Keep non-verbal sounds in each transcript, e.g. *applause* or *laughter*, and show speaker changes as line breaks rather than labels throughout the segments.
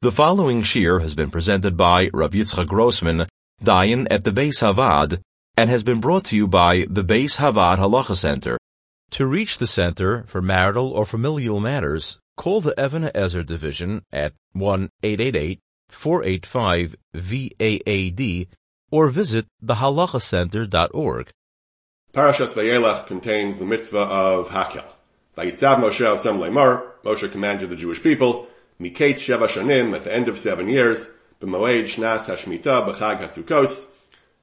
The following shir has been presented by Rav Yitzchak Grossman, Dayan at the Beis HaVaad, and has been brought to you by the Beis HaVaad Halacha Center. To reach the center for marital or familial matters, call the Even Ezer division at 1-888-485-VAAD or visit thehalachacenter.org.
Parashat Vayelech contains the mitzvah of Hakel. Vayitzav Moshe Osem Lemar, Moshe commanded the Jewish people, Mikate Sheva Shanim, at the end of seven years, B'moed Shnas HaShmita B'chag HaSukos,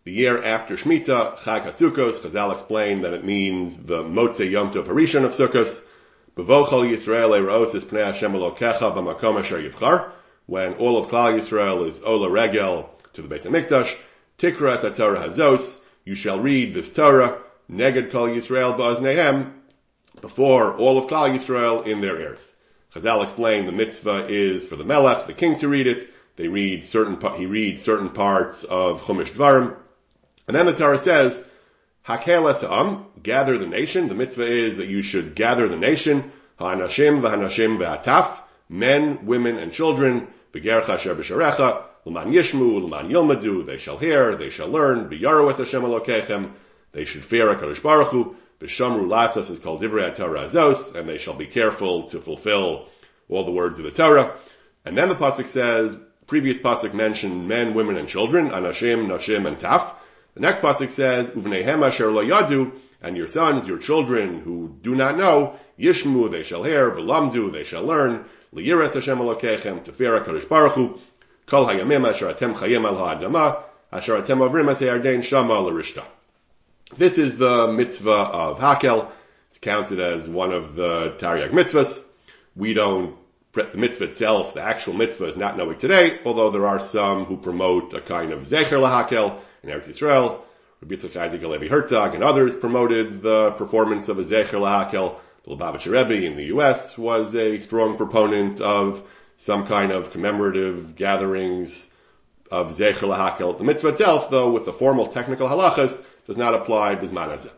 the year after Shmita, Chag HaSukos, Chazal explained that it means the Motze Yom Tov Harishon of Sukkos, B'vochol Yisrael E'raos Es Pnei Hashem Elokecha B'makom Asher Yivchar, when all of Klal Yisrael is Ola Regel to the base Beis HaMikdash, Tikras HaTorah Hazos, you shall read this Torah, Neged Kol Yisrael Ba'aznehem, before all of Klal Yisrael in their ears. Chazal explained the mitzvah is for the melech, the king to read it. They read certain, he reads certain parts of Chumash Dvarim. And then the Torah says, Hakel am, gather the nation. The mitzvah is that you should gather the nation. Ha'anashim v'hanashim v'ataf, men, women, and children. V'gercha asher b'sharecha, l'man yishmu, l'man yilmadu, they shall hear, they shall learn, v'yaru es Hashem Elokechem, they should fear HaKadosh Baruch Hu, B'shamru lasas is called divrei Torah azos, and they shall be careful to fulfill all the words of the Torah. And then the pasuk says, previous pasuk mentioned men, women, and children, anashim, nashim, and taf. The next pasuk says, uvneihem asher lo yadu, and your sons, your children who do not know, yishmu, they shall hear, v'lamdu, they shall learn, liyiras Hashem Elokechem, to fear HaKadosh Baruch Hu, kol hayamim asher atem chayim al ha'adama, asher atem avrim as shama l'rishta. This is the mitzvah of Hakel. It's counted as one of the Taryag mitzvahs. We don't, the mitzvah itself, the actual mitzvah is not knowing today, although there are some who promote a kind of Zecher LaHakel in Eretz Yisrael. Rabbi Yitzchak Isaac HaLevi Herzog and others promoted the performance of a Zecher LaHakel. The Lubavitcher Rebbe in the US was a strong proponent of some kind of commemorative gatherings of Zecher LaHakel. The mitzvah itself, though, with the formal technical halachas, does not apply bisman hazeh.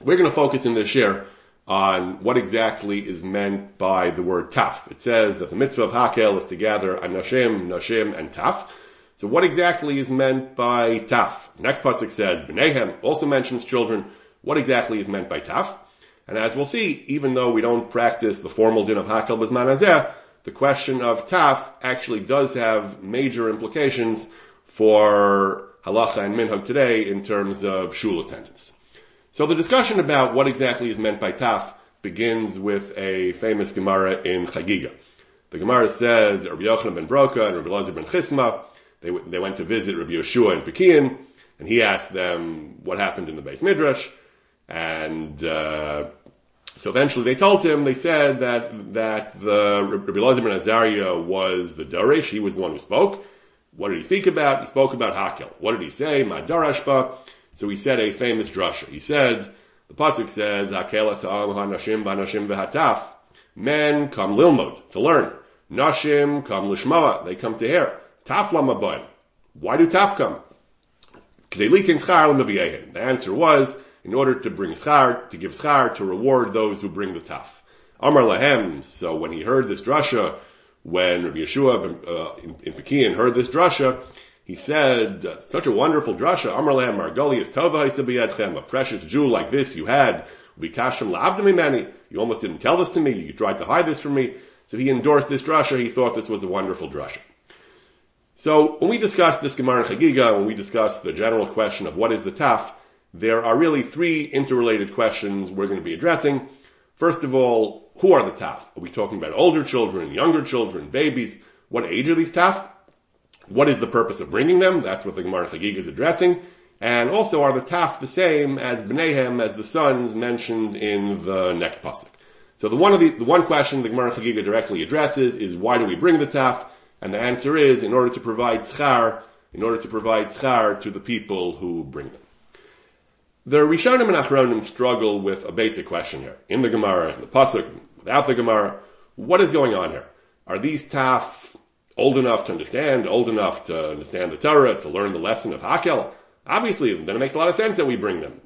We're going to focus in this year on what exactly is meant by the word taf. It says that the mitzvah of Hakel is to gather anashim, nashim, and taf. So what exactly is meant by taf? Next pasuk says b'nehem, also mentions children. What exactly is meant by taf? And as we'll see, even though we don't practice the formal din of Hakel bisman hazeh, the question of taf actually does have major implications for halacha and minhag today in terms of shul attendance. So the discussion about what exactly is meant by taf begins with a famous Gemara in Chagiga. The Gemara says Rabbi Yochanan ben Broka and Rabbi Lazar ben Chisma, they, they went to visit Rabbi Yeshua in Pekin, and he asked them what happened in the Beis Midrash, and uh, so eventually they told him, they said that, that the Rabbi Lazar ben Azariah was the Darish, he was the one who spoke, what did he speak about? He spoke about Hakel. What did he say? Madarashba. So he said a famous drasha. He said, the pasuk says, Hakel asa'al ha'nashim v'hanashim v'hataf. Men come lilmod, to learn. Nashim come lishma'a, they come to hear. Taf lamaboim. Why do taf come? The answer was, in order to bring schar, to give schar, to reward those who bring the taf. Amar lahem, so when he heard this drasha, when Rabbi Yeshua uh, in, in Pekin heard this drasha, he said, such a wonderful drasha, Amar Lehem Margoli is Tova a precious jewel like this you had, Vikashim La'abdami you almost didn't tell this to me, you tried to hide this from me. So he endorsed this drasha, he thought this was a wonderful drasha. So when we discuss this Gemara Chagiga, when we discuss the general question of what is the taf, there are really three interrelated questions we're going to be addressing. First of all, who are the taf? Are we talking about older children, younger children, babies? What age are these taf? What is the purpose of bringing them? That's what the Gemara Chagig is addressing. And also, are the taf the same as Bneihem, as the sons mentioned in the next pasuk? So the one of the, the one question the Gemara Chagiga directly addresses is why do we bring the taf? And the answer is in order to provide tzchar, in order to provide tzchar to the people who bring them. The Rishonim and Achronim struggle with a basic question here. In the Gemara, in the Pasuk, without the Gemara, what is going on here? Are these taf old enough to understand, old enough to understand the Torah, to learn the lesson of Hakel? Obviously, then it makes a lot of sense that we bring them.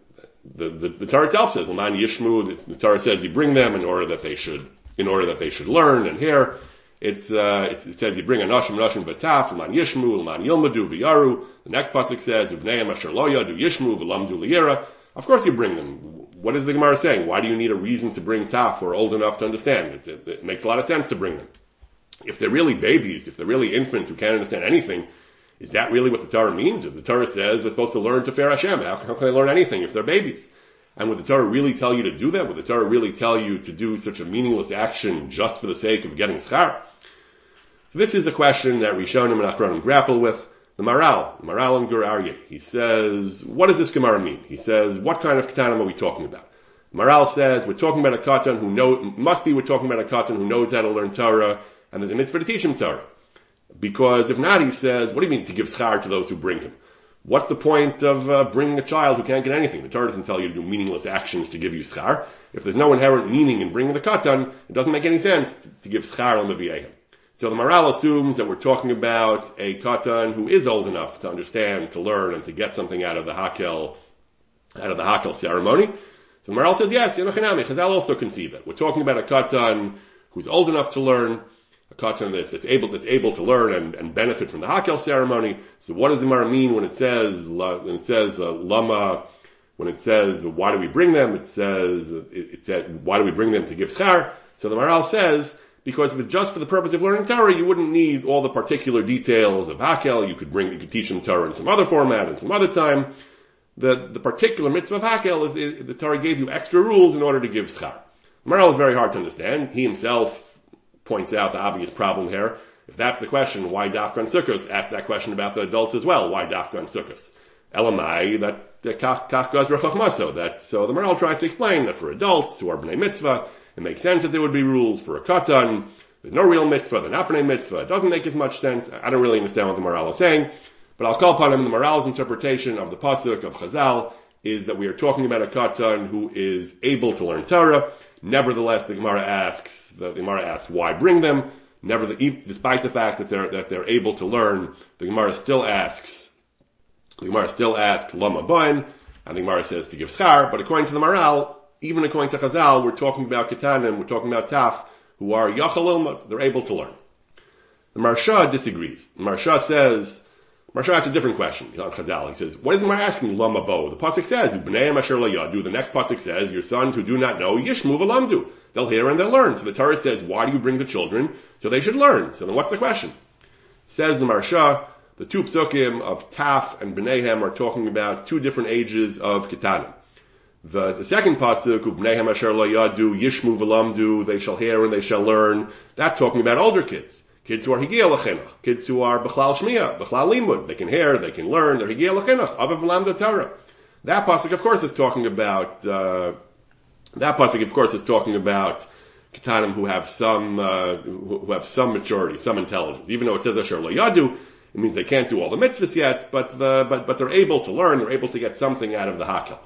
The, the, the Torah itself says, Laman Yishmu, the, the Torah says you bring them in order that they should, in order that they should learn and hear. It's, uh, it, it says you bring a nashim nashim v'taf, l'man yishmu, l'man yilmadu v'yaru. The next pasuk says, uvneim asher lo yadu yishmu v'lamdu liyera. Of course you bring them. What is the Gemara saying? Why do you need a reason to bring taf are old enough to understand? It, it, it makes a lot of sense to bring them. If they're really babies, if they're really infants who can't understand anything, is that really what the Torah means? If the Torah says they're supposed to learn to fear Hashem, how, how can they learn anything if they're babies? And would the Torah really tell you to do that? Would the Torah really tell you to do such a meaningless action just for the sake of getting schar? So this is a question that Rishonim and Achronim grapple with. The Maharal, the Maharal and Gur Aryeh, he says, what does this Gemara mean? He says, what kind of katanim are we talking about? Maharal says, we're talking about a katan who know, must be we're talking about a katan who knows how to learn Torah, and there's a mitzvah to teach him Torah. Because if not, he says, what do you mean to give schar to those who bring him? What's the point of uh, bringing a child who can't get anything? The Torah doesn't tell you to do meaningless actions to give you schar. If there's no inherent meaning in bringing the katan, it doesn't make any sense to, give schar on the So the Maharal assumes that we're talking about a katan who is old enough to understand, to learn, and to get something out of the hakel, out of the hakel ceremony. So the Maharal says, yes, Yenochinami, Chazal also conceive it. We're talking about a katan who's old enough to learn, a katan that, that's able that's able to learn and, and benefit from the hakel ceremony. So what does the Gemara mean when it says when it says uh, lama? When it says why do we bring them? It says it, it why do we bring them to give schar? So the Maharal says because if it's just for the purpose of learning Torah, you wouldn't need all the particular details of hakel. You could bring you could teach them Torah in some other format and some other time. The the particular mitzvah of hakel is, is the Torah gave you extra rules in order to give schar. Maharal is very hard to understand. He himself points out the obvious problem here. If that's the question, why Dafkan Sukkos? Ask that question about the adults as well. Why Dafkan Sukkos? Elamai, that kach gazra That so the Maharal tries to explain that for adults who are bnei mitzvah, it makes sense that there would be rules for a katan. There's no real mitzvah. Not bnei mitzvah. It doesn't make as much sense. I don't really understand what the Maharal is saying, but I'll call upon him. The Maharal's interpretation of the pasuk of Chazal is that we are talking about a katan who is able to learn Torah. Nevertheless, the Gemara asks, the, Gemara asks, why bring them? Never, despite the fact that they're, that they're able to learn, the Gemara still asks, the Gemara still asks, lama bain, and the Gemara says to give schar, but according to the Maharal, even according to Chazal, we're talking about Ketanim, we're talking about Taf, who are Yachalilma, they're able to learn. The Maharsha disagrees. The Maharsha says, Maharsha asks a different question on Chazal. He says, what is the Mar asking Lama Bo? The Pasuk says, B'nei Asher. The next Pasuk says, your sons who do not know, Yishmu V'lamdu. They'll hear and they'll learn. So the Torah says, why do you bring the children? So they should learn. So then what's the question? Says the Maharsha, the two psukim of Taf and B'neihem are talking about two different ages of Ketanim. The, the second pasuk, B'neihem Asher Lo Yadu, Yishmu V'lamdu, they shall hear and they shall learn. That's talking about older kids. Kids who are higia l'chinuch, kids who are b'chlal shmiya, b'chlal limud, they can hear, they can learn, they're higia l'chinuch, avav lamda Torah. That pasuk, of course, is talking about, uh, that pasuk, of course, is talking about ketanim who have some, uh, who have some maturity, some intelligence. Even though it says asher lo yadu, it means they can't do all the mitzvahs yet, but the, but, but they're able to learn, they're able to get something out of the hakel.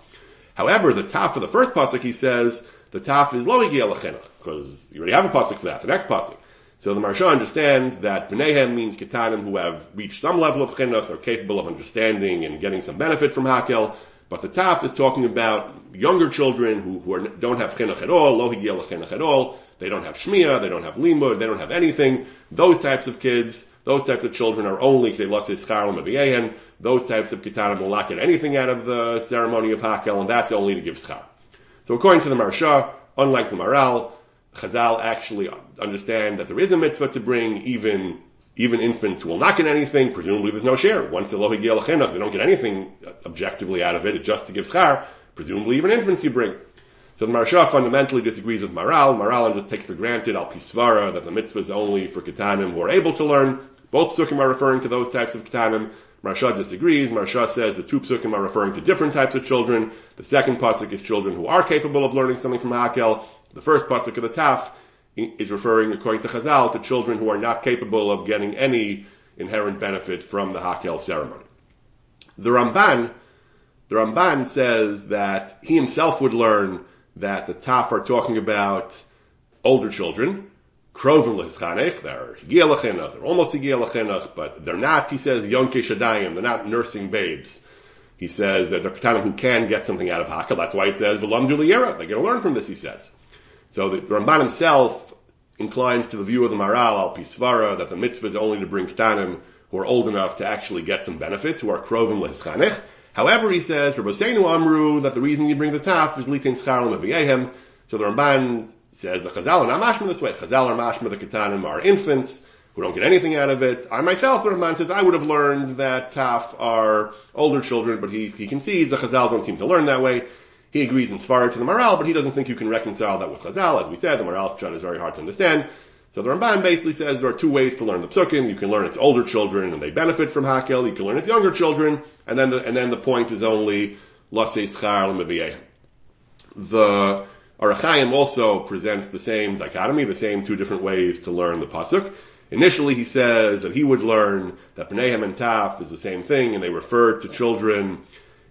However, the taf for the first pasuk, he says, the taf is lo because you already have a pasuk for that, the next pasuk. So the Maharsha understands that B'neihem means Ketanim who have reached some level of chinuch, are capable of understanding and getting some benefit from Hakel. But the Taf is talking about younger children who, who are, don't have chinuch at all, lo chinuch at all. They don't have shmiyah, they don't have limud, they don't have anything. Those types of kids, those types of children are only Those types of ketanim will not get anything out of the ceremony of Hakel, and that's only to give schar. So according to the Maharsha, unlike the Maharal, Chazal actually understand that there is a mitzvah to bring even even infants will not get anything. Presumably, there's no share. Once the lohi chinuch, they don't get anything objectively out of it. It's just to give schar. Presumably, even infants you bring. So the Maharsha fundamentally disagrees with Maharal. Maharal just takes for granted al pisvara that the mitzvah is only for ketanim who are able to learn. Both psukim are referring to those types of ketanim. Maharsha disagrees. Maharsha says the two psukim are referring to different types of children. The second pasuk is children who are capable of learning something from Hakel. The first pasuk of the Taf is referring, according to Chazal, to children who are not capable of getting any inherent benefit from the Hakel ceremony. The Ramban, the Ramban says that he himself would learn that the Taf are talking about older children, Krovin l'hischanech, they're higia they're almost higia but they're not, he says, yonke shadayim, they're not nursing babes. He says that they're katanim who can get something out of Hakel, that's why it says, v'lam They're gonna learn from this, he says. So the Ramban himself inclines to the view of the Maharal al Pisvara that the mitzvah is only to bring ktanim who are old enough to actually get some benefit, who are krovim lehischanech. However, he says, Rabbeinu Amru, that the reason you bring the taf is litin scharim of So the Ramban says the Chazal are not mashma this way. Chazal are mashma the ketanim are infants who don't get anything out of it. I myself, the Ramban says, I would have learned that taf are older children, but he, he concedes the Chazal don't seem to learn that way. He agrees in Svarah to the Maharal, but he doesn't think you can reconcile that with Chazal. As we said, the Maharal's Pshat is very hard to understand. So the Ramban basically says there are two ways to learn the psukim. You can learn it's older children and they benefit from Hakel. You can learn it's younger children, and then the, and then the point is only Lasei Schar The Ohr HaChaim also presents the same dichotomy, the same two different ways to learn the pasuk. Initially, he says that he would learn that Bneihem and Taf is the same thing, and they refer to children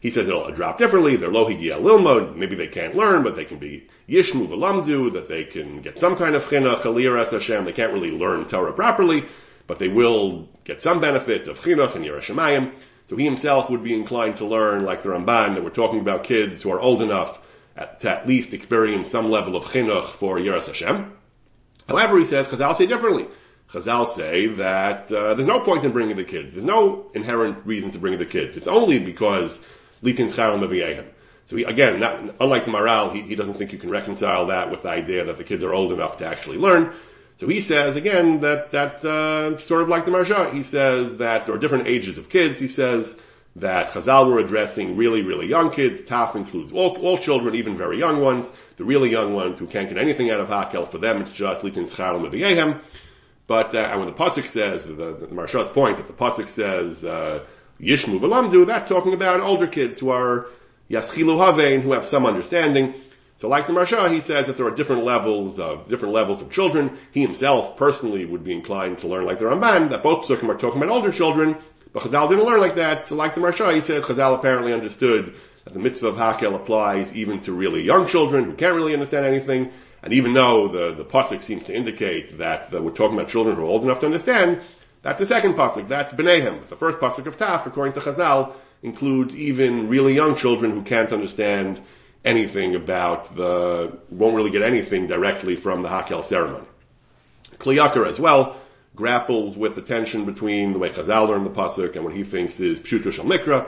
he says it'll drop differently. They're lo higia lilmod. Maybe they can't learn, but they can be yishmu v'lamdu, that they can get some kind of chinuch, aliyah Hashem. They can't really learn Torah properly, but they will get some benefit of chinuch and Yerushalayim. So he himself would be inclined to learn, like the Ramban, that we're talking about kids who are old enough at, to at least experience some level of chinuch for Yeras Hashem. However, he says, Chazal say differently. Chazal say that uh, there's no point in bringing the kids. There's no inherent reason to bring the kids. It's only because litin schar So he, again, not, unlike Maharal, he, he doesn't think you can reconcile that with the idea that the kids are old enough to actually learn. So he says again that that uh, sort of like the Maharsha, he says that there are different ages of kids. He says that Chazal were addressing really, really young kids. Taf includes all, all children, even very young ones. The really young ones who can't get anything out of Hakel, for them it's just litin schar leviyehem. But uh, and when the pasuk says the, the, the Maharsha's point that the pasuk says. Uh, Yishmu v'lamdu, that's talking about older kids who are yaschilu havein, who have some understanding. So like the Maharsha, he says that there are different levels of, different levels of children. He himself personally would be inclined to learn like the Ramban, that both Psukim are talking about older children, but Chazal didn't learn like that. So like the Maharsha, he says Chazal apparently understood that the mitzvah of Hakel applies even to really young children who can't really understand anything. And even though the, the pasuk seems to indicate that, that we're talking about children who are old enough to understand, that's the second pasuk. That's B'neihem. The first pasuk of Taf, according to Chazal, includes even really young children who can't understand anything about the, won't really get anything directly from the Hakel ceremony. Kli Yakar as well grapples with the tension between the way Chazal learned the pasuk and what he thinks is Pshuto Shal Mikra.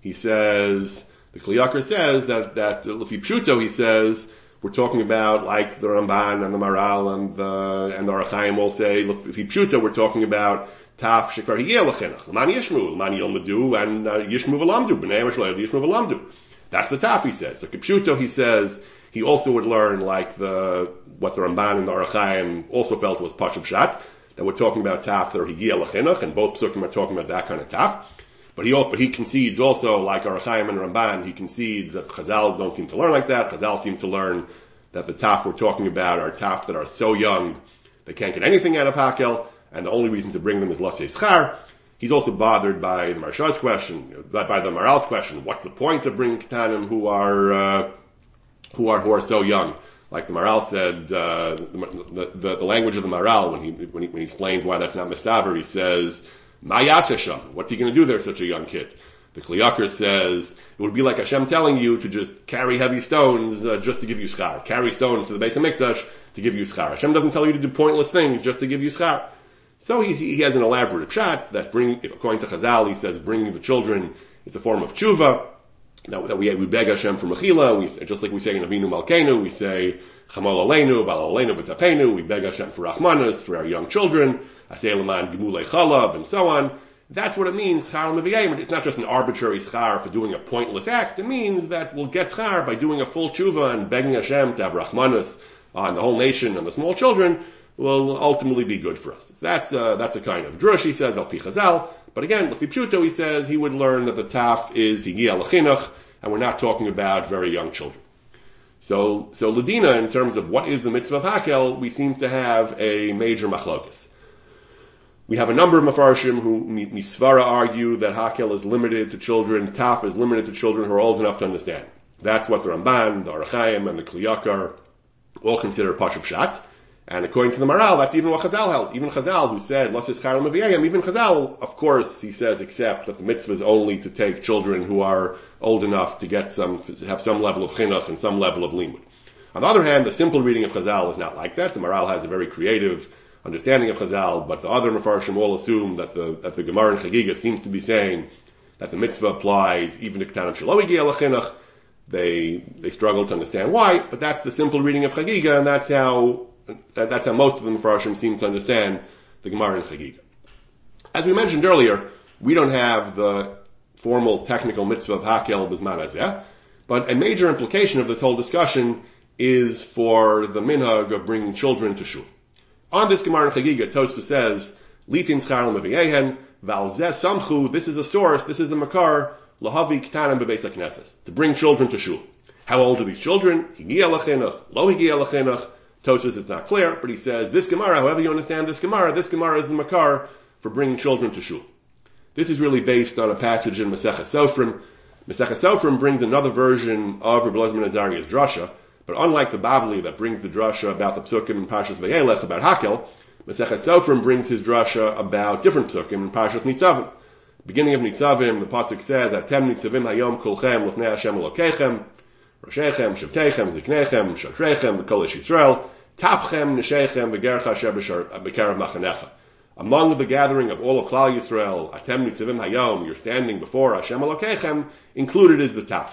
He says, the Kli Yakar says that, that Lefi Pshuto, he says, we're talking about like the Ramban and the Maharal and the and the Ohr HaChaim will say if he we're talking about taf shekvar hiyelachenach l'man yishmu l'man yilmedu and uh, yishmu v'lamdu b'nei mashleil yishmu v'lamdu. That's the taf he says. So kipshuto he says he also would learn like the what the Ramban and the Ohr also felt was pachub shat that we're talking about taf that are hiyelachenach and both psukim are talking about that kind of taf but he, but he concedes also, like Ohr HaChaim and Ramban, he concedes that Chazal don't seem to learn like that. Chazal seem to learn that the taf we're talking about are taf that are so young, they can't get anything out of Hakel, and the only reason to bring them is Lasei Schar. He's also bothered by the Maharsha's question, by the Maharal's question, what's the point of bringing Ketanim who are, uh, who are, who are so young? Like the Maharal said, uh, the, the, the, language of the Maharal, when he, when he, when he explains why that's not Mistaver, he says, Mayasasham. What's he going to do there, such a young kid? The Kli Yakar says it would be like Hashem telling you to just carry heavy stones uh, just to give you schar. Carry stones to the base of Mikdash to give you schar. Hashem doesn't tell you to do pointless things just to give you schar. So he, he has an elaborate shot that bring, according to Chazal, he says bringing the children is a form of tshuva. That, that we, we beg Hashem for mechila. We, just like we say in Avinu Malkeinu, we say Chamal Aleinu, Bal Aleinu B'Tapenu. We beg Hashem for Rachmanas, for our young children. Aselaman Gimulei Chalav, and so on. That's what it means, schar meviyayim. It's not just an arbitrary schar for doing a pointless act. It means that we'll get schar by doing a full tshuva and begging Hashem to have rachmanus on the whole nation and the small children will ultimately be good for us. That's a, that's a kind of drush, he says, al pi chazal. But again, Lefi Pshuto, he says, he would learn that the taf is higia and we're not talking about very young children. So, so Ladina, in terms of what is the mitzvah of Hakel, we seem to have a major machlokas. We have a number of mafarshim who Misvara argue that Hakel is limited to children, Taf is limited to children who are old enough to understand. That's what the Ramban, the Ohr HaChaim, and the Kli Yakar all consider Pashup Shat. And according to the Maharal, that's even what Chazal held. Even Chazal, who said, Lasis Charam even Chazal, of course, he says, except that the mitzvah is only to take children who are old enough to get some, have some level of chinuch and some level of limud. On the other hand, the simple reading of Chazal is not like that. The Maharal has a very creative understanding of Chazal, but the other Mefarshim all assume that the, that the Gemara in Chagiga seems to be saying that the mitzvah applies even to Ketanim Shaloi Chinuch. They, they struggle to understand why, but that's the simple reading of Chagiga, and that's how, that, that's how most of the Mefarshim seem to understand the Gemara in Chagiga. As we mentioned earlier, we don't have the formal technical mitzvah of Hakel Bizman Azeh, but a major implication of this whole discussion is for the minhag of bringing children to shul. On this Gemara in Chagiga, Tosfa says, Litin Tzchar Leviehen, Valzeh Samchu, this is a source, this is a makar, Lahavi Ktanim Bebeis HaKnesses, to bring children to shul. How old are these children? Higia Lachinach, Lo. Tosfos is not clear, but he says, this Gemara, however you understand this Gemara, this Gemara is the makar for bringing children to shul. This is really based on a passage in Masechah Sofrim. Masechah Sofrim brings another version of Rabbi Lezman Azariah's drasha, but unlike the Bavli that brings the drasha about the psukim in Pashas Vayelech about Hakel, Masechah Sofrim brings his drasha about different psukim in Pashas Nitzavim. Beginning of Nitzavim, the pasuk says, "Atem Nitzavim Hayom Kulchem Lefnei Hashem Elokechem, Roshechem, Shavtechem, Ziknechem, Shotrechem, V'Kol Yisrael, Tapchem, Neshechem, V'Gercha Asher B'Kerav Machanecha." among the gathering of all of Klal Yisrael, Atem Nitzivim Hayom, you're standing before Hashem Elokechem, included is the Taf.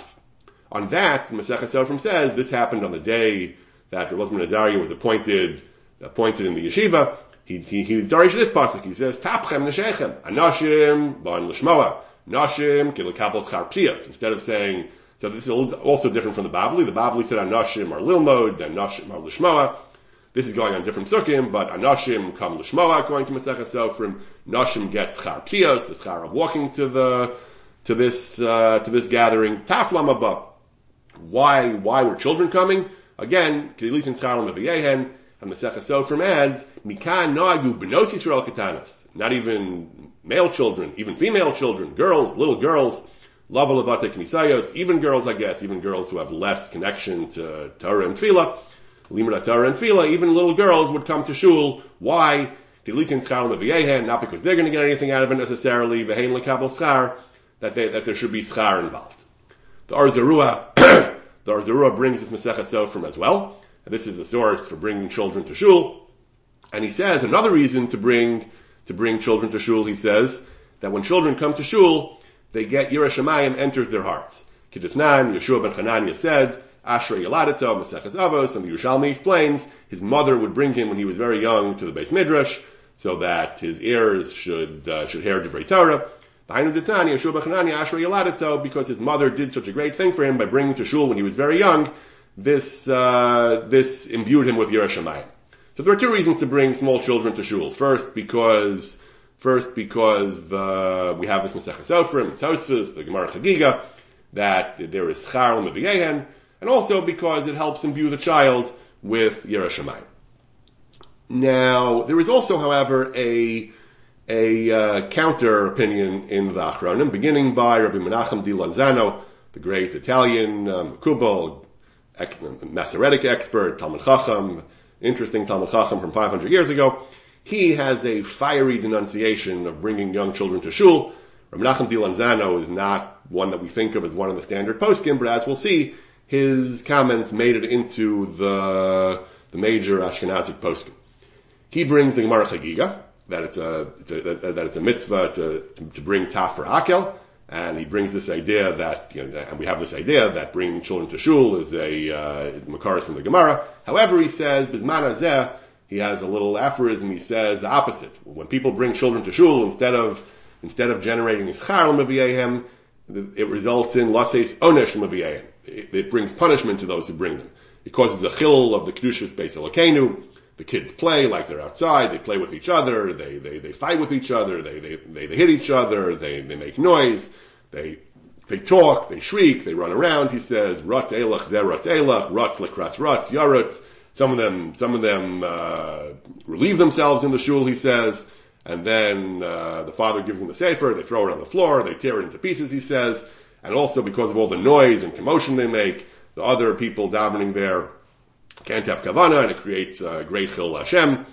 On that, Masechah Sofrim says, this happened on the day that Rabbi Azariah was appointed, appointed in the yeshiva. He, he, he darish this pasuk. He says, Tapchem Neshechem, Anashim, Ban Lishmoa, Nashim, Kilakabel Schar Instead of saying, so this is also different from the Bavli. The Bavli said Anashim are Lilmod, and Nashim are Lishmoa. This is going on different sukkim, but Anashim come Lishmoa going to Masechah Sofrim. Nashim gets Char Piyos, the Schar of walking to the, to this, uh, to this gathering. Taflam above. Why, why were children coming? Again, Kedilitin Scharim of Yehen, and Masechah Sofrim adds, Mikan Nagu Benos Yisrael Katanos. Not even male children, even female children, girls, little girls, Lava Levate Knisayos, even girls, I guess, even girls who have less connection to Torah and Tefillah, Limud Torah and Tefillah, even little girls would come to shul. Why? Not because they're going to get anything out of it necessarily, that, they, that there should be schar involved. The Ohr Zarua, *coughs* the Ohr Zarua brings this Masechah Sofrim as well. And this is the source for bringing children to shul. And he says another reason to bring, to bring children to shul, he says, that when children come to shul, they get Yerushalayim enters their hearts. Kiddutnan, Yeshua ben Hanania said, Asher Yaladeto, Maseches Avos, and the Yerushalmi explains his mother would bring him when he was very young to the base midrash, so that his heirs should uh, should hear Divrei Torah. Behind Ditan, Yeshua ben Hananiah, Ashrei Yeladito, because his mother did such a great thing for him by bringing to shul when he was very young, this uh, this imbued him with Yerushalayim. So there are two reasons to bring small children to shul. First, because first because the, we have this Masechah Sofrim, Tosfos, the Gemara Chagiga, that there is Char L'Meviyehen, and also because it helps imbue the child with Yerushalayim. Now, there is also, however, a a uh, counter opinion in the Achronim, beginning by Rabbi Menachem di Lanzano, the great Italian um, Masoretic expert, Talmud Chacham, interesting Talmud Chacham from 500 years ago. He has a fiery denunciation of bringing young children to shul. Rabbi Menachem di Lanzano is not one that we think of as one of the standard poskim, but as we'll see, his comments made it into the, the major Ashkenazic poskim. He brings the Gemara Chagiga, that it's a, it's a that, that, it's a mitzvah to, to, to bring taf for Hakel, and he brings this idea that, you know, and we have this idea that bringing children to shul is a, uh, Makaris from the Gemara. However, he says, Bisman he has a little aphorism, he says the opposite. When people bring children to shul, instead of, instead of generating ischar l'maviyehem, it results in lases onesh l'maviyehem it, brings punishment to those who bring them. It causes a chil of the kedushas beis elokenu. The kids play like they're outside. They play with each other. They they, they fight with each other. They, they they they hit each other. They they make noise. They they talk. They shriek. They run around. He says rut elach zerat elach rut lekras ruts yaruts. Some of them some of them uh, relieve themselves in the shul. He says. And then uh, the father gives them the sefer. They throw it on the floor. They tear it into pieces. He says, and also because of all the noise and commotion they make, the other people davening there can't have kavana, and it creates a great chil Hashem.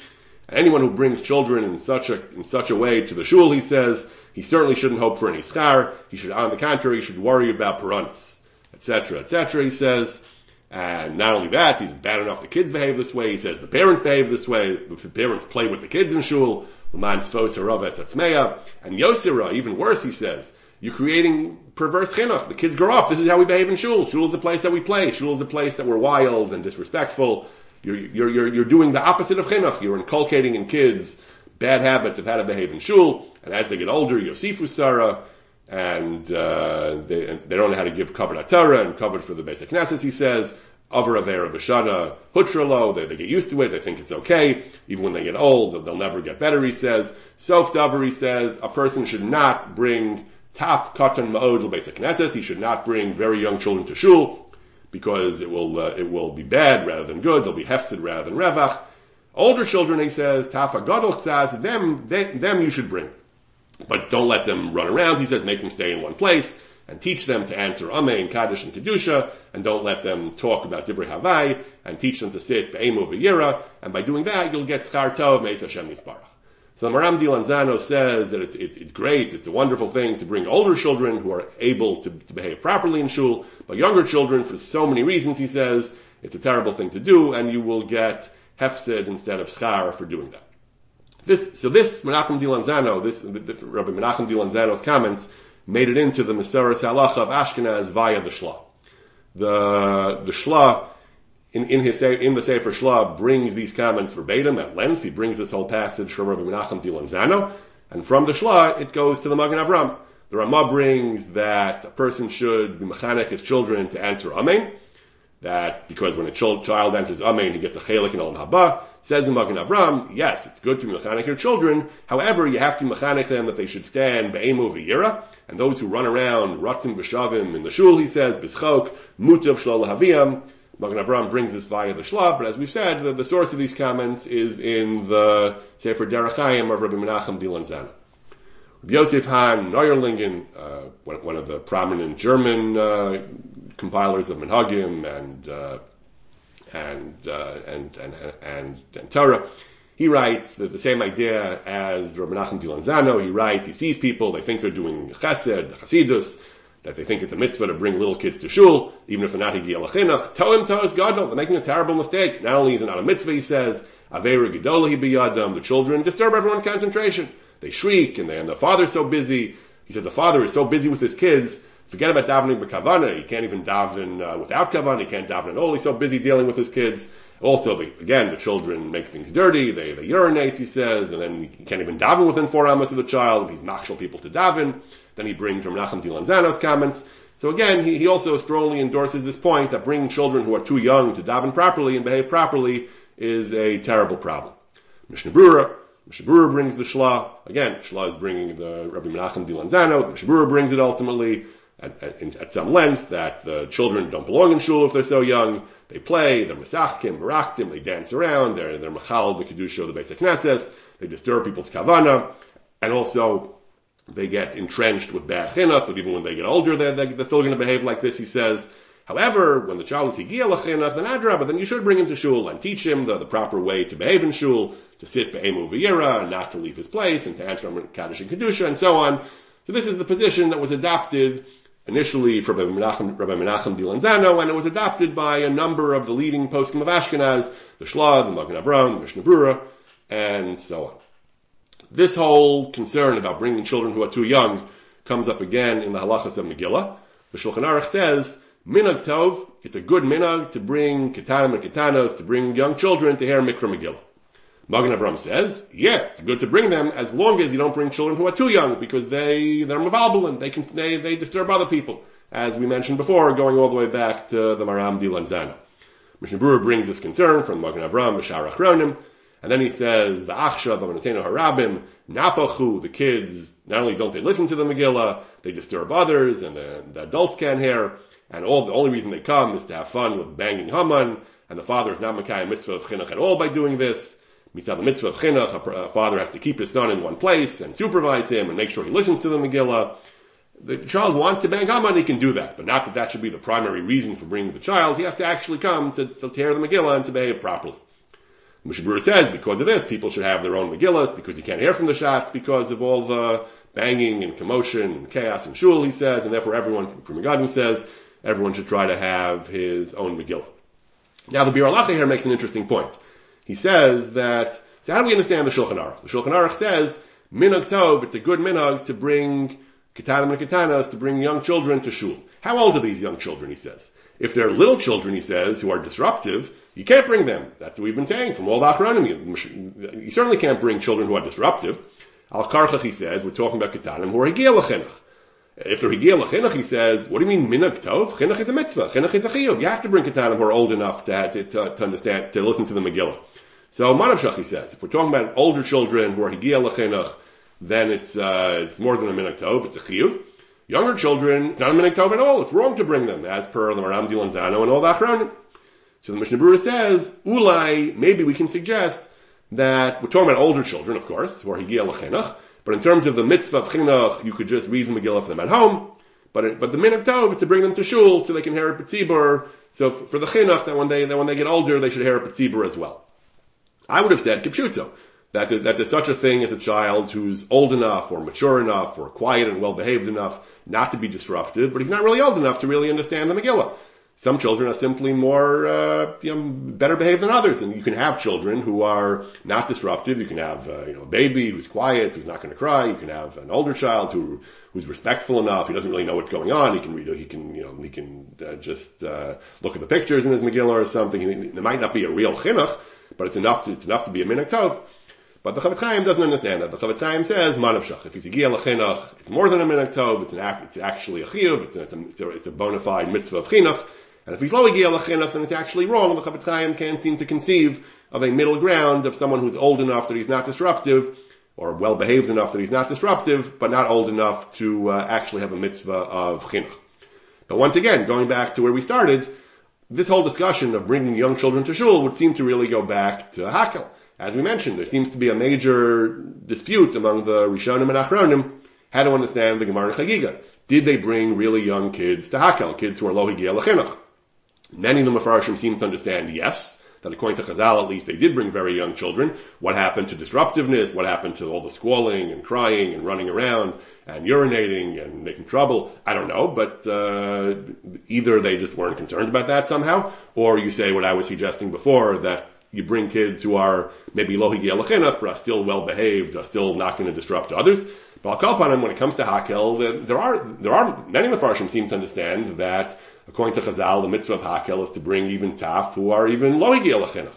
And anyone who brings children in such a in such a way to the shul, he says, he certainly shouldn't hope for any schar. He should, on the contrary, he should worry about piranhas, etc., etc. He says, And not only that, he's bad enough the kids behave this way. He says the parents behave this way. The parents play with the kids in shul. And Yosira, even worse, he says, you're creating perverse chinuch. The kids grow up. This is how we behave in shul. Shul is a place that we play. Shul is a place that we're wild and disrespectful. You're, you're, you're, you're doing the opposite of chinuch. You're inculcating in kids bad habits of how to behave in shul. And as they get older, Yosifu Sarah, and uh, they, they don't know how to give covered Torah and covered for the basic Knesset, he says. Avar Avera B'Shana Hutralo, they, they get used to it, they think it's okay. Even when they get old, they'll, never get better, he says. Sof Davar, he says, a person should not bring Taf Katan Ma'od basic Knesset, he should not bring very young children to shul, because it will, uh, it will be bad rather than good, they'll be hefted rather than revach. Older children, he says, Tafa Gadol says, them, they, them you should bring. But don't let them run around. He says make them stay in one place and teach them to answer Amen, Kaddish, and Kedusha, and don't let them talk about Divrei Havai, and teach them to sit Be'emu V'yira, and by doing that, you'll get Schar Tov Meis Hashem Yisparach. So the Maram Dilanzano says that it's, it's, it's, great, it's a wonderful thing to bring older children who are able to, to behave properly in shul, but younger children, for so many reasons, he says, it's a terrible thing to do, and you will get hefsed instead of schar for doing that. This, so this Menachem Dilanzano, this, Rabbi Menachem Dilanzano's comments made it into the Maseres Halacha of Ashkenaz via the Shla. The, the Shla, in, in his, in the Sefer Shla brings these comments verbatim at length. He brings this whole passage from Rabbi Menachem Dilanzano, and from the Shla, it goes to the Magen Avram. The Ramah brings that a person should be mechanic his children to answer Amen, that because when a child answers Amen, he gets a chelik in Olam Haba. Says the Magen Avram, yes, it's good to mechanic your children. However, you have to mechanic them that they should stand be'emu v'yira. And those who run around, ratzim b'shavim in the shul, he says, b'schok, mutav shlal haviyam. Magen Avram brings this via the Shlab, but as we've said, the, the, source of these comments is in the Sefer Derech Chaim of Rabbi Menachem Dilanzana. Yosef Han Neuerlingen, uh, one, one, of the prominent German uh, compilers of Menhagim and, uh, and, uh, and, and, and, and, Torah. He writes the same idea as Rabbi Nachum Dilanzano. He writes, he sees people, they think they're doing chesed, chasidus, that they think it's a mitzvah to bring little kids to shul, even if they're not higiyah lachinach. Tell him, tell us, God, no, they're making a terrible mistake. Not only is it not a mitzvah, he says, avera gedolah biyadam, the children disturb everyone's concentration. They shriek, and, they, and the father's so busy. He said the father is so busy with his kids Forget about davening b'kavana. He can't even daven uh, without kavana. He can't daven at all. He's so busy dealing with his kids. Also, the, again, the children make things dirty. They, they urinate, he says, and then he can't even daven within four amas of the child. He's machshel people to daven. Then he brings from Nachum Dilanzano's comments. So again, he, he also strongly endorses this point that bringing children who are too young to daven properly and behave properly is a terrible problem. Mishnah Brura, Mishnah Brura brings the Shla. Again, Shla is bringing the Rabbi Menachem Dilanzano. Mishnah Brura brings it ultimately at, at, at, some length that the children don't belong in shul if they're so young. They play, they're misachkim, maraktim, they dance around, they're, they're machal, the kedusha, the basic knesses, they disturb people's kavana, and also they get entrenched with bad chinuch, but even when they get older, they're, they're still going to behave like this, he says. However, when the child is higia lachinuch, then adrabah, then you should bring him to shul and teach him the, the proper way to behave in shul, to sit be'emu v'yira, and not to leave his place, and to answer Kaddish and Kedusha, and so on. So this is the position that was adopted initially from Rabbi Menachem, Menachem Dilanzano, and it was adopted by a number of the leading poskim of Ashkenaz, the Shlad, the Magen Avram, the Mishnah Brura, and so on. This whole concern about bringing children who are too young comes up again in the halachas of Megillah. The Shulchan Aruch says, Minag Tov, it's a good minag to bring ketanim and ketanos, to bring young children to hear Mikra Megillah. Magen Avram says, yeah, it's good to bring them as long as you don't bring children who are too young because they, they're mavalbalin. They can, they, they disturb other people. As we mentioned before, going all the way back to the Maram di Lanzana. Mishnah Brura brings this concern from Magen Avram, Mishar Achronim, and then he says, the Achsha, Bamanaseno Harabim, Napachu, the kids, not only don't they listen to the Megillah, they disturb others, and the, the adults can't hear, and all, the only reason they come is to have fun with banging Haman, and the father is not Makai mitzvah of chinuch at all by doing this, mitzvah the mitzvah of chinuch, a father has to keep his son in one place and supervise him and make sure he listens to the Megillah. The child wants to bang Haman, he can do that, but not that that should be the primary reason for bringing the child. He has to actually come to, to tear the Megillah and to behave properly. Mishnah Brura says because of this, people should have their own Megillahs because you can't hear from the shots because of all the banging and commotion and chaos and shul, he says, and therefore everyone, Pri Megadim says, everyone should try to have his own Megillah. Now the Bir here makes an interesting point. He says that, so how do we understand the Shulchan Aruch? The Shulchan Aruch says, Minag Tov, it's a good minag to bring Ketanim and Ketanos, to bring young children to shul. How old are these young children, he says? If they're little children, he says, who are disruptive, you can't bring them. That's what we've been saying from all the Achronim. You, certainly can't bring children who are disruptive. Al Karchach, he says, we're talking about Ketanim who are Lachinach. If they're Lachinach, he says, what do you mean Minag Tov? Chinuch is a mitzvah. Chinuch is a chiyuv. You have to bring Ketanim who are old enough to, to, to, understand, to listen to the Megillah. So Manav he says, if we're talking about older children who are Higiyah Lachinach, then it's, uh, it's more than a Minag Tov, it's a chiyuv. Younger children, not a Minag Tov at all. It's wrong to bring them, as per the Maram Dilanzano and all the Achronim. So the Mishnah Berurah says, Ulai, maybe we can suggest that we're talking about older children, of course, who are Higiyah Lachinach, but in terms of the mitzvah of chinuch, you could just read the Megillah for them at home. But it, but the minhag tov is to bring them to shul so they can hear a tzibur. So for, the chinuch, that when they that when they get older, they should hear a tzibur as well. I would have said kipshuto that that there's such a thing as a child who's old enough or mature enough or quiet and well behaved enough not to be disruptive, but he's not really old enough to really understand the Megillah. Some children are simply more, uh, you know, better behaved than others, and you can have children who are not disruptive. You can have, uh, you know, a baby who's quiet, who's not going to cry. You can have an older child who who's respectful enough. He doesn't really know what's going on. He can read, he can, you know, he can uh, just uh, look at the pictures in his Megillah or something. It might not be a real chinuch, but it's enough. To, it's enough to be a minhag tov. But the Chofetz Chaim doesn't understand that. The Chofetz Chaim says, Manav Shach. If he's a Giyah Lachinach, it's more than a minhag tov, it's, an it's actually a chiyuv, it's a, it's, it's a bona fide mitzvah of chinuch, and if he's low Giyah Lachinach, then it's actually wrong. The Chofetz Chaim can't seem to conceive of a middle ground of someone who's old enough that he's not disruptive, or well behaved enough that he's not disruptive, but not old enough to uh, actually have a mitzvah of chinuch. But once again, going back to where we started, this whole discussion of bringing young children to shul would seem to really go back to Hakel. As we mentioned, there seems to be a major dispute among the Rishonim and Achronim how to understand the Gemara Chagiga. Did they bring really young kids to Hakel, kids who are lo higia Many of the Mefarshim seem to understand yes, that according to Chazal at least they did bring very young children. What happened to disruptiveness? What happened to all the squalling and crying and running around and urinating and making trouble? I don't know, but uh, either they just weren't concerned about that somehow, or you say what I was suggesting before that you bring kids who are maybe lohi but are still well behaved, are still not going to disrupt others. But I'll call upon him when it comes to Hakel, there are, there are, many Mefarshim seem to understand that according to Chazal, the mitzvah of Hakel is to bring even Taf who are even lohi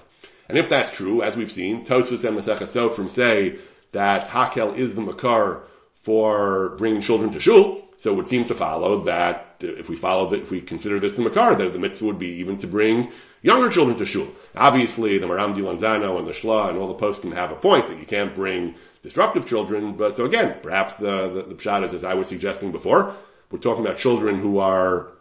And if that's true, as we've seen, Tosfos and Masechah from say that Hakel is the makar for bringing children to shul, so it would seem to follow that if we follow that, if we consider this the makar, that the mitzvah would be even to bring younger children to shul. Obviously, the Maram di Lanzano and the Shla and all the posts can have a point that you can't bring disruptive children, but so again, perhaps the, the, the pshat is as I was suggesting before, we're talking about children who are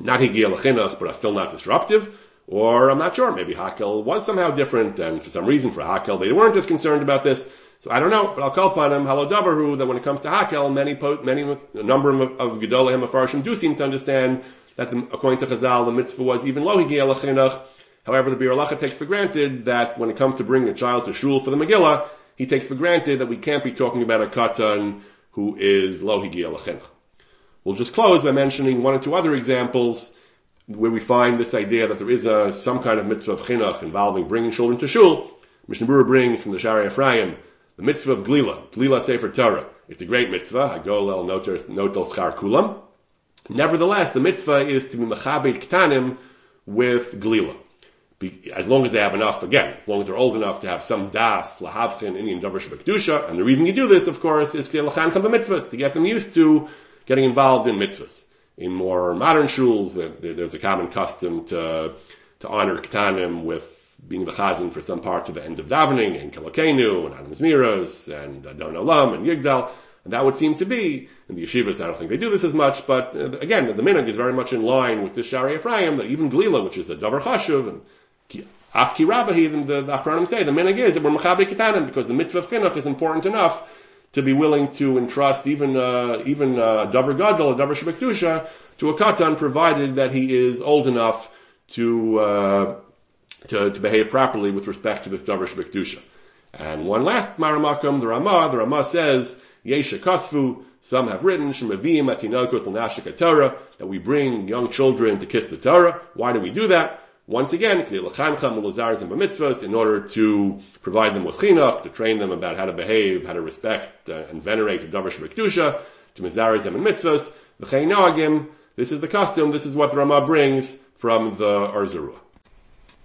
not higiyah lechinach, but still not disruptive, or I'm not sure, maybe Hakel was somehow different, and for some reason for Hakel they weren't as concerned about this, so I don't know, but I'll call upon him, Halo Davarhu, that when it comes to Hakel, many, many, a number of, of Hemafarshim do seem to understand that the, according to Chazal, the mitzvah was even lo lechinach, However, the Biur Halacha takes for granted that when it comes to bringing a child to shul for the Megillah, he takes for granted that we can't be talking about a katan who is lo higiyah We'll just close by mentioning one or two other examples where we find this idea that there is a, some kind of mitzvah of chinuch involving bringing children to shul. Mishnah Berurah brings from the Shaarei Ephraim the mitzvah of glila, glila sefer Torah. It's a great mitzvah, hagol el notel schar kulam. Nevertheless, the mitzvah is to be machabed ktanim with glila as long as they have enough, again, as long as they're old enough to have some das, lahavchin, Indian davar kedusha, and the reason you do this, of course, is to get them used to getting involved in mitzvahs. In more modern shuls, there's a common custom to, to honor ketanim with being the chazan for some part of the end of davening, and Kelokenu, and Adam Miros, and Adon Olam, and Yigdal, and that would seem to be, in the yeshivas, I don't think they do this as much, but uh, again, the minhag is very much in line with the Shaarei Ephraim, that even Glila, which is a davar chashuv, and Afki Rabbahi, the, the Achronim say, the minig is that we're Mechabe Ketanim, because the mitzvah of Chinuch is important enough to be willing to entrust even, uh, even, uh, Davar Gadol, Davar Shabbat to a Katan, provided that he is old enough to, uh, to, to behave properly with respect to this Davar Shabbat And one last Maramakam, the Rama, the Rama says, Yesha Kasvu, some have written, Shemavim Atinokos L'Nashik Torah, that we bring young children to kiss the Torah. Why do we do that? Once again, in order to provide them with chinuch, to train them about how to behave, how to respect uh, and venerate the Davar Shabbat to mizarez them in mitzvahs, this is the custom, this is what the brings from the Ohr Zarua.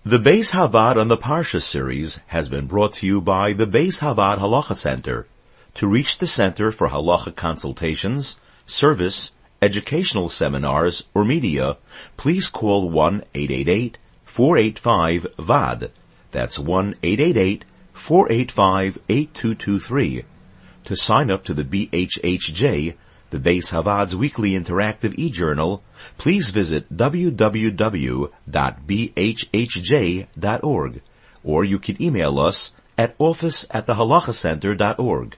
The Beis HaVaad on the Parsha series has been brought to you by the Beis HaVaad Halacha Center. To reach the Center for Halacha consultations, service, educational seminars, or media, please call 1-888-485-VAAD. That's 1-888-485-8223. To sign up to the BHHJ, the Beis HaVaad's weekly interactive e-journal, please visit www.bhhj.org, or you can email us at office at thehalachacenter.org.